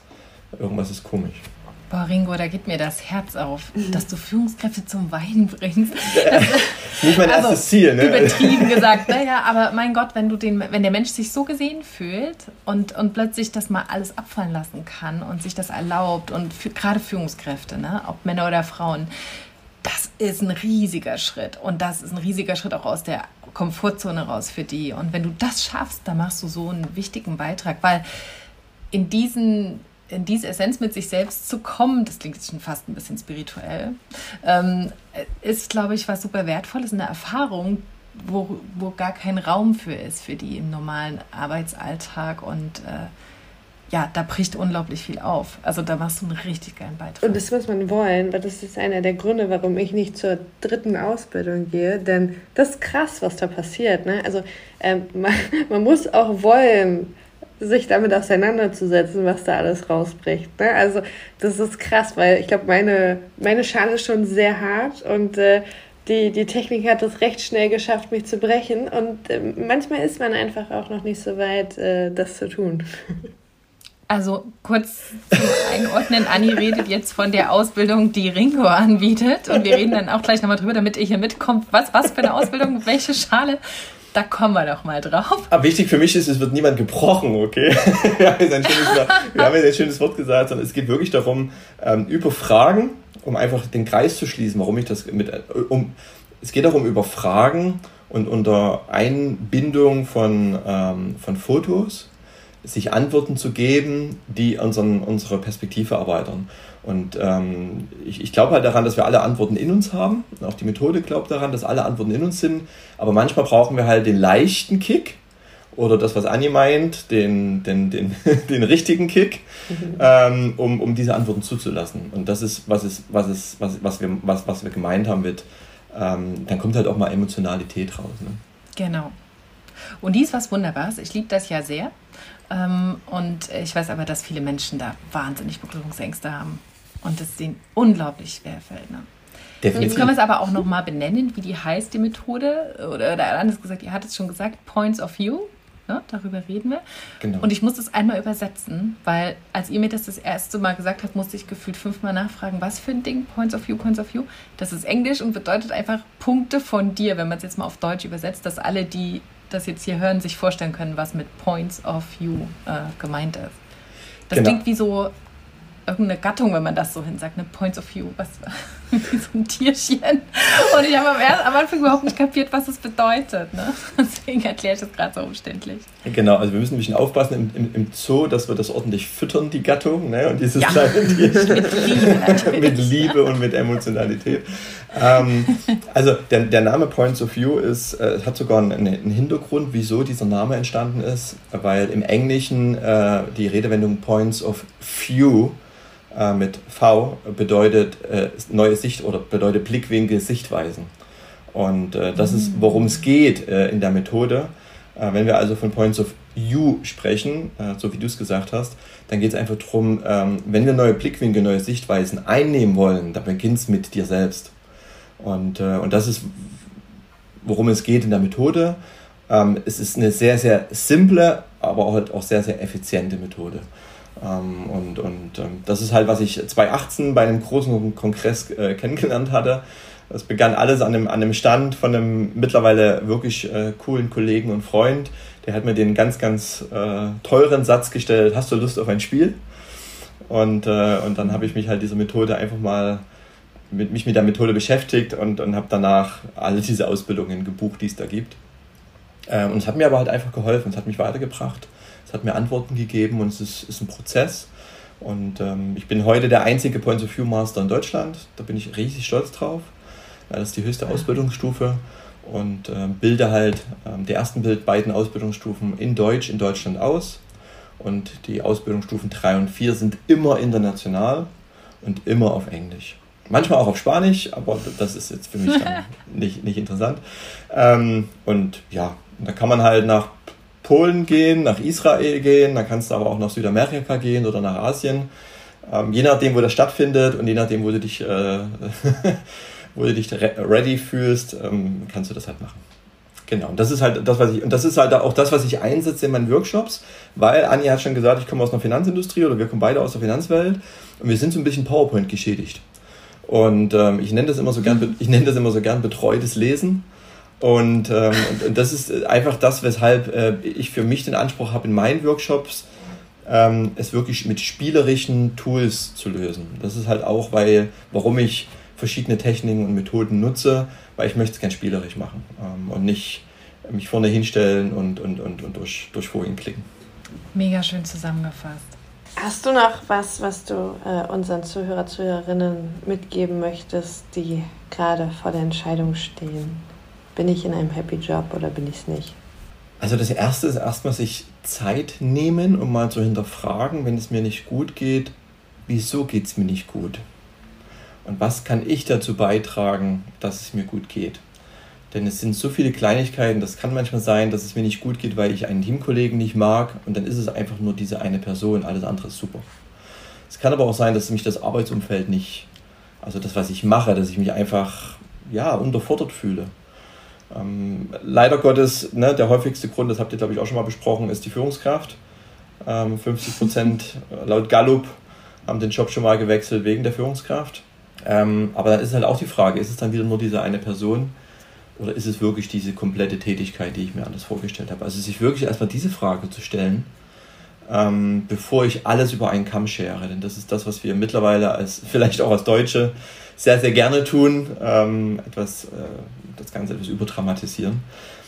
irgendwas ist komisch. Boah, Ringo, da geht mir das Herz auf, dass du Führungskräfte zum Weinen bringst. Nicht mein also, erstes Ziel, ne? Übertrieben gesagt. Naja, aber mein Gott, wenn du den, wenn der Mensch sich so gesehen fühlt und, und plötzlich das mal alles abfallen lassen kann und sich das erlaubt und für, gerade Führungskräfte, ne, ob Männer oder Frauen, das ist ein riesiger Schritt. Und das ist ein riesiger Schritt auch aus der Komfortzone raus für die. Und wenn du das schaffst, dann machst du so einen wichtigen Beitrag, weil in diesen in diese Essenz mit sich selbst zu kommen, das klingt schon fast ein bisschen spirituell, ähm, ist, glaube ich, was super Wertvolles, eine Erfahrung, wo, wo gar kein Raum für ist, für die im normalen Arbeitsalltag und äh, ja, da bricht unglaublich viel auf. Also da machst du einen richtig geilen Beitrag. Und das muss man wollen, weil das ist einer der Gründe, warum ich nicht zur dritten Ausbildung gehe. Denn das ist krass, was da passiert. Ne? Also ähm, man, man muss auch wollen, sich damit auseinanderzusetzen, was da alles rausbricht. Ne? Also das ist krass, weil ich glaube, meine, meine Schale ist schon sehr hart und äh, die, die Technik hat es recht schnell geschafft, mich zu brechen. Und äh, manchmal ist man einfach auch noch nicht so weit, äh, das zu tun. Also kurz zum Einordnen, Anni redet jetzt von der Ausbildung, die Ringo anbietet. Und wir reden dann auch gleich nochmal drüber, damit ihr hier mitkommt, was, was für eine Ausbildung, welche Schale da kommen wir doch mal drauf. Aber wichtig für mich ist, es wird niemand gebrochen, okay? wir, haben jetzt ein schönes, wir haben jetzt ein schönes Wort gesagt, sondern es geht wirklich darum, ähm, über Fragen, um einfach den Kreis zu schließen, warum ich das mit, äh, um, es geht darum, über Fragen und unter Einbindung von, ähm, von Fotos sich Antworten zu geben, die unseren, unsere Perspektive erweitern. Und ähm, ich, ich glaube halt daran, dass wir alle Antworten in uns haben. Auch die Methode glaubt daran, dass alle Antworten in uns sind. Aber manchmal brauchen wir halt den leichten Kick oder das, was Anni meint, den, den, den, den richtigen Kick, mhm. ähm, um, um diese Antworten zuzulassen. Und das ist, was, ist, was, ist, was, was, wir, was, was wir gemeint haben mit, ähm, dann kommt halt auch mal Emotionalität raus. Ne? Genau. Und dies was Wunderbares. Ich liebe das ja sehr. Ähm, und ich weiß aber, dass viele Menschen da wahnsinnig Berührungsängste haben und es denen unglaublich schwer fällt. Ne? Definitiv. Jetzt können wir es aber auch nochmal benennen, wie die heißt, die Methode. Oder, oder anders gesagt, ihr hattet es schon gesagt, Points of View. Ne? Darüber reden wir. Genau. Und ich muss das einmal übersetzen, weil als ihr mir das das erste Mal gesagt habt, musste ich gefühlt fünfmal nachfragen, was für ein Ding, Points of View, Points of View. Das ist Englisch und bedeutet einfach Punkte von dir, wenn man es jetzt mal auf Deutsch übersetzt, dass alle, die das jetzt hier hören, sich vorstellen können, was mit Points of View äh, gemeint ist. Das genau. klingt wie so irgendeine Gattung, wenn man das so hin sagt, eine Points of View, was wie so ein Tierchen. Und ich habe am, am, Anfang überhaupt nicht kapiert, was das bedeutet. Ne? Deswegen erkläre ich das gerade so umständlich. Genau, also wir müssen ein bisschen aufpassen im, im, im Zoo, dass wir das ordentlich füttern, die Gattung, ne? und dieses ja. kleine Tierchen. mit Liebe mit Liebe und mit Emotionalität. Ähm, also der, der Name Points of View ist, äh, hat sogar einen, einen, Hintergrund, wieso dieser Name entstanden ist, weil im Englischen äh, die Redewendung Points of View äh, mit V bedeutet äh, neue Sicht oder bedeutet Blickwinkel, Sichtweisen. Und äh, das ist, worum es geht äh, in der Methode. Wenn wir also von Points of View sprechen, so wie du es gesagt hast, dann geht es einfach darum, ähm, wenn wir neue Blickwinkel, neue Sichtweisen einnehmen wollen, dann beginnt es mit dir selbst. Und, und das ist, worum es geht in der Methode. Ähm, es ist eine sehr, sehr simple, aber auch, auch sehr, sehr effiziente Methode. Ähm, und und ähm, das ist halt, was ich 2018 bei einem großen Kongress äh, kennengelernt hatte. Das begann alles an einem, an einem Stand von einem mittlerweile wirklich äh, coolen Kollegen und Freund. Der hat mir den ganz, ganz äh, teuren Satz gestellt, hast du Lust auf ein Spiel? Und, äh, und dann habe ich mich halt dieser Methode einfach mal mit, mich mit der Methode beschäftigt und, und habe danach alle diese Ausbildungen gebucht, die es da gibt. Ähm, und es hat mir aber halt einfach geholfen, es hat mich weitergebracht. Es hat mir Antworten gegeben und es ist, ist ein Prozess. Und ähm, ich bin heute der einzige Points of View Master in Deutschland. Da bin ich riesig stolz drauf. Das ist die höchste Ausbildungsstufe und äh, bilde halt äh, die ersten Bild beiden Ausbildungsstufen in Deutsch in Deutschland aus. Und die Ausbildungsstufen 3 und 4 sind immer international und immer auf Englisch. Manchmal auch auf Spanisch, aber das ist jetzt für mich dann nicht, nicht interessant. Ähm, und ja, da kann man halt nach Polen gehen, nach Israel gehen, dann kannst du aber auch nach Südamerika gehen oder nach Asien. Ähm, je nachdem, wo das stattfindet und je nachdem, wo du dich, äh, wo du dich ready fühlst, ähm, kannst du das halt machen. Genau, und das ist halt das, was ich, und das ist halt auch das, was ich einsetze in meinen Workshops, weil Anja hat schon gesagt, ich komme aus einer Finanzindustrie oder wir kommen beide aus der Finanzwelt und wir sind so ein bisschen PowerPoint geschädigt. Und ähm, ich nenne das immer so gern, ich nenne das immer so gern betreutes Lesen. Und, ähm, und, das ist einfach das, weshalb äh, ich für mich den Anspruch habe, in meinen Workshops ähm, es wirklich mit spielerischen Tools zu lösen. Das ist halt auch, weil, warum ich verschiedene Techniken und Methoden nutze, weil ich möchte es gern spielerisch machen ähm, und nicht mich vorne hinstellen und, und, und, und durch, durch Folien klicken. Mega schön zusammengefasst. Hast du noch was, was du äh, unseren Zuhörer, Zuhörerinnen mitgeben möchtest, die gerade vor der Entscheidung stehen? Bin ich in einem Happy Job oder bin ich es nicht? Also das Erste ist erstmal sich Zeit nehmen, um mal zu hinterfragen, wenn es mir nicht gut geht, wieso geht es mir nicht gut? Und was kann ich dazu beitragen, dass es mir gut geht? Denn es sind so viele Kleinigkeiten, das kann manchmal sein, dass es mir nicht gut geht, weil ich einen Teamkollegen nicht mag und dann ist es einfach nur diese eine Person, alles andere ist super. Es kann aber auch sein, dass mich das Arbeitsumfeld nicht, also das, was ich mache, dass ich mich einfach ja, unterfordert fühle. Ähm, leider Gottes, ne, der häufigste Grund, das habt ihr glaube ich auch schon mal besprochen, ist die Führungskraft. Ähm, 50 Prozent laut Gallup haben den Job schon mal gewechselt wegen der Führungskraft. Ähm, aber dann ist halt auch die Frage, ist es dann wieder nur diese eine Person oder ist es wirklich diese komplette Tätigkeit, die ich mir anders vorgestellt habe? Also sich wirklich erstmal diese Frage zu stellen, ähm, bevor ich alles über einen Kamm schere. Denn das ist das, was wir mittlerweile als vielleicht auch als Deutsche sehr, sehr gerne tun, ähm, etwas, äh, das Ganze etwas überdramatisieren.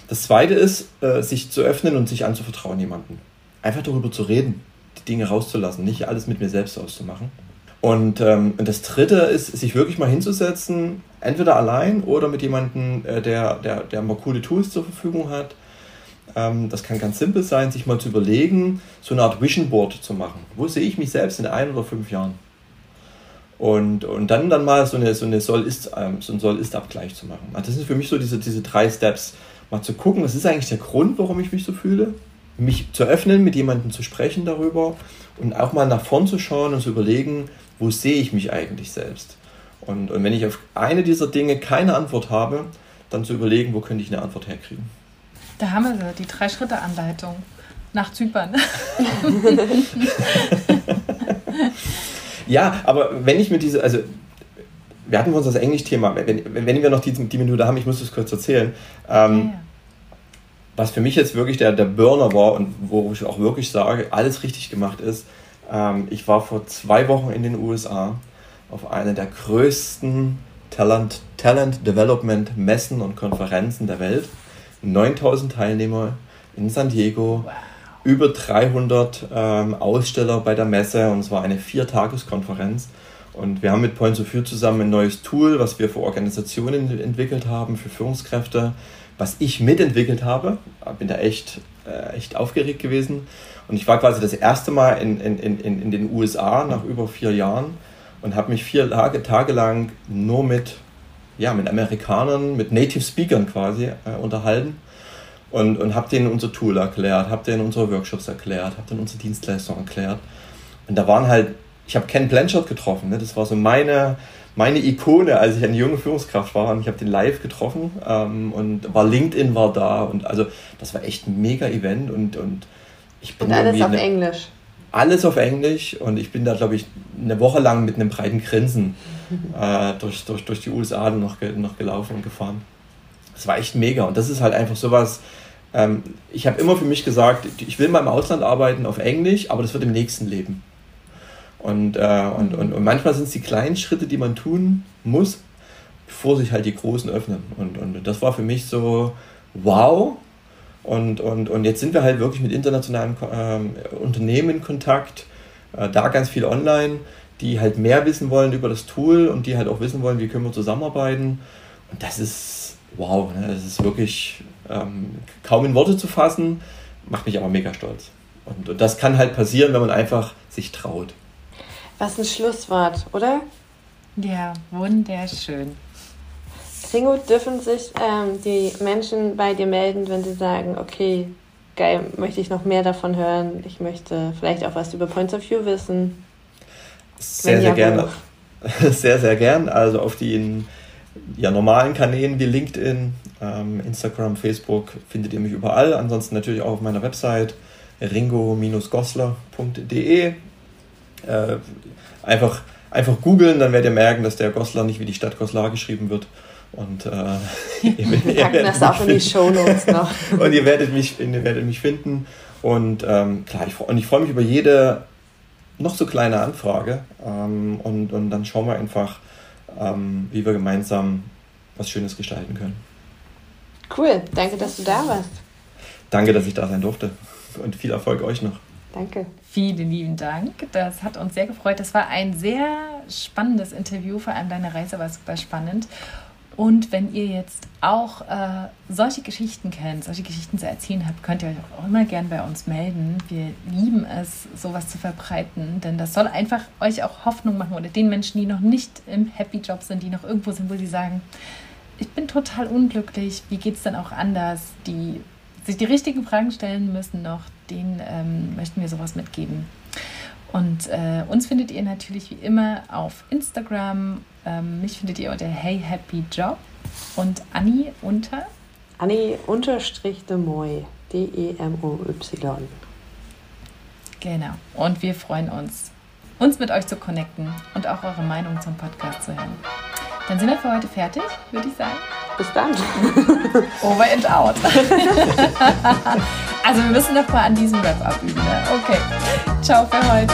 Das zweite ist, äh, sich zu öffnen und sich anzuvertrauen jemandem. Einfach darüber zu reden, die Dinge rauszulassen, nicht alles mit mir selbst auszumachen. Und, ähm, das dritte ist, sich wirklich mal hinzusetzen, entweder allein oder mit jemandem, äh, der, der, der mal coole Tools zur Verfügung hat. Ähm, das kann ganz simpel sein, sich mal zu überlegen, so eine Art Vision Board zu machen. Wo sehe ich mich selbst in ein oder fünf Jahren? Und, und dann, dann mal so, eine, so, eine Soll-Ist, ähm, so einen Soll-Ist-Abgleich zu machen. Also das sind für mich so diese, diese drei Steps. Mal zu gucken, was ist eigentlich der Grund, warum ich mich so fühle? Mich zu öffnen, mit jemandem zu sprechen darüber und auch mal nach vorn zu schauen und zu überlegen, wo sehe ich mich eigentlich selbst? Und, und wenn ich auf eine dieser Dinge keine Antwort habe, dann zu überlegen, wo könnte ich eine Antwort herkriegen. Da haben wir sie, die Drei-Schritte-Anleitung nach Zypern. Ja, aber wenn ich mir diese, also wir hatten uns das Englisch-Thema, wenn, wenn wir noch die, die Minute haben, ich muss das kurz erzählen. Ähm, ja, ja. Was für mich jetzt wirklich der, der Burner war und wo ich auch wirklich sage, alles richtig gemacht ist, ähm, ich war vor zwei Wochen in den USA auf einer der größten Talent, Talent Development Messen und Konferenzen der Welt. 9000 Teilnehmer in San Diego. Wow über 300 ähm, Aussteller bei der Messe und es war eine Viertageskonferenz. Und wir haben mit Points of View zusammen ein neues Tool, was wir für Organisationen entwickelt haben, für Führungskräfte, was ich mitentwickelt habe. Bin da echt, äh, echt aufgeregt gewesen. Und ich war quasi das erste Mal in, in, in, in den USA nach über vier Jahren und habe mich vier Tage, Tage lang nur mit, ja, mit Amerikanern, mit Native Speakern quasi äh, unterhalten und, und habe denen unser Tool erklärt, habe denen unsere Workshops erklärt, habe denen unsere Dienstleistung erklärt. Und da waren halt, ich habe Ken Blanchard getroffen, ne? das war so meine, meine Ikone, als ich eine junge Führungskraft war und ich habe den live getroffen ähm, und war LinkedIn war da und also das war echt ein mega Event und, und ich bin und alles auf eine, Englisch. Alles auf Englisch und ich bin da glaube ich eine Woche lang mit einem breiten Grinsen äh, durch, durch, durch die USA noch, noch gelaufen und gefahren. Das war echt mega und das ist halt einfach sowas, ähm, ich habe immer für mich gesagt, ich will mal im Ausland arbeiten auf Englisch, aber das wird im nächsten Leben. Und, äh, und, und, und manchmal sind es die kleinen Schritte, die man tun muss, bevor sich halt die großen öffnen. Und, und das war für mich so, wow. Und, und, und jetzt sind wir halt wirklich mit internationalen ähm, Unternehmen in Kontakt, äh, da ganz viel online, die halt mehr wissen wollen über das Tool und die halt auch wissen wollen, wie können wir zusammenarbeiten. Und das ist wow, ne? das ist wirklich ähm, kaum in Worte zu fassen, macht mich aber mega stolz. Und, und das kann halt passieren, wenn man einfach sich traut. Was ein Schlusswort, oder? Ja, wunderschön. Ringo, dürfen sich ähm, die Menschen bei dir melden, wenn sie sagen, okay, geil, möchte ich noch mehr davon hören, ich möchte vielleicht auch was über Points of View wissen? Sehr, sehr ja, gerne. Sehr, sehr gern. Also auf die ja, normalen Kanälen wie LinkedIn, ähm, Instagram, Facebook findet ihr mich überall. Ansonsten natürlich auch auf meiner Website ringo-gosler.de. Äh, einfach, einfach googeln, dann werdet ihr merken, dass der Goslar nicht wie die Stadt Goslar geschrieben wird. Und äh, wir packen das auch in die Show Notes noch. und ihr werdet mich, ihr werdet mich finden. Und ähm, klar, ich, und ich freue mich über jede noch so kleine Anfrage. Ähm, und, und dann schauen wir einfach, ähm, wie wir gemeinsam was Schönes gestalten können. Cool, danke, dass du da warst. Danke, dass ich da sein durfte. Und viel Erfolg euch noch. Danke. Vielen lieben Dank. Das hat uns sehr gefreut. Das war ein sehr spannendes Interview. Vor allem deine Reise war super spannend. Und wenn ihr jetzt auch äh, solche Geschichten kennt, solche Geschichten zu erzählen habt, könnt ihr euch auch immer gern bei uns melden. Wir lieben es, sowas zu verbreiten, denn das soll einfach euch auch Hoffnung machen oder den Menschen, die noch nicht im Happy Job sind, die noch irgendwo sind, wo sie sagen, ich bin total unglücklich, wie geht es dann auch anders, die sich die richtigen Fragen stellen müssen noch, denen ähm, möchten wir sowas mitgeben. Und äh, uns findet ihr natürlich wie immer auf Instagram. Ähm, mich findet ihr unter Hey Happy Job und Anni unter Anni unterstrich de Moy. D-E-M-O-Y. Genau. Und wir freuen uns, uns mit euch zu connecten und auch eure Meinung zum Podcast zu hören. Dann sind wir für heute fertig, würde ich sagen. Bis dann. Over and out. also wir müssen noch mal an diesem Wrap-up üben. Ne? Okay. Ciao für heute.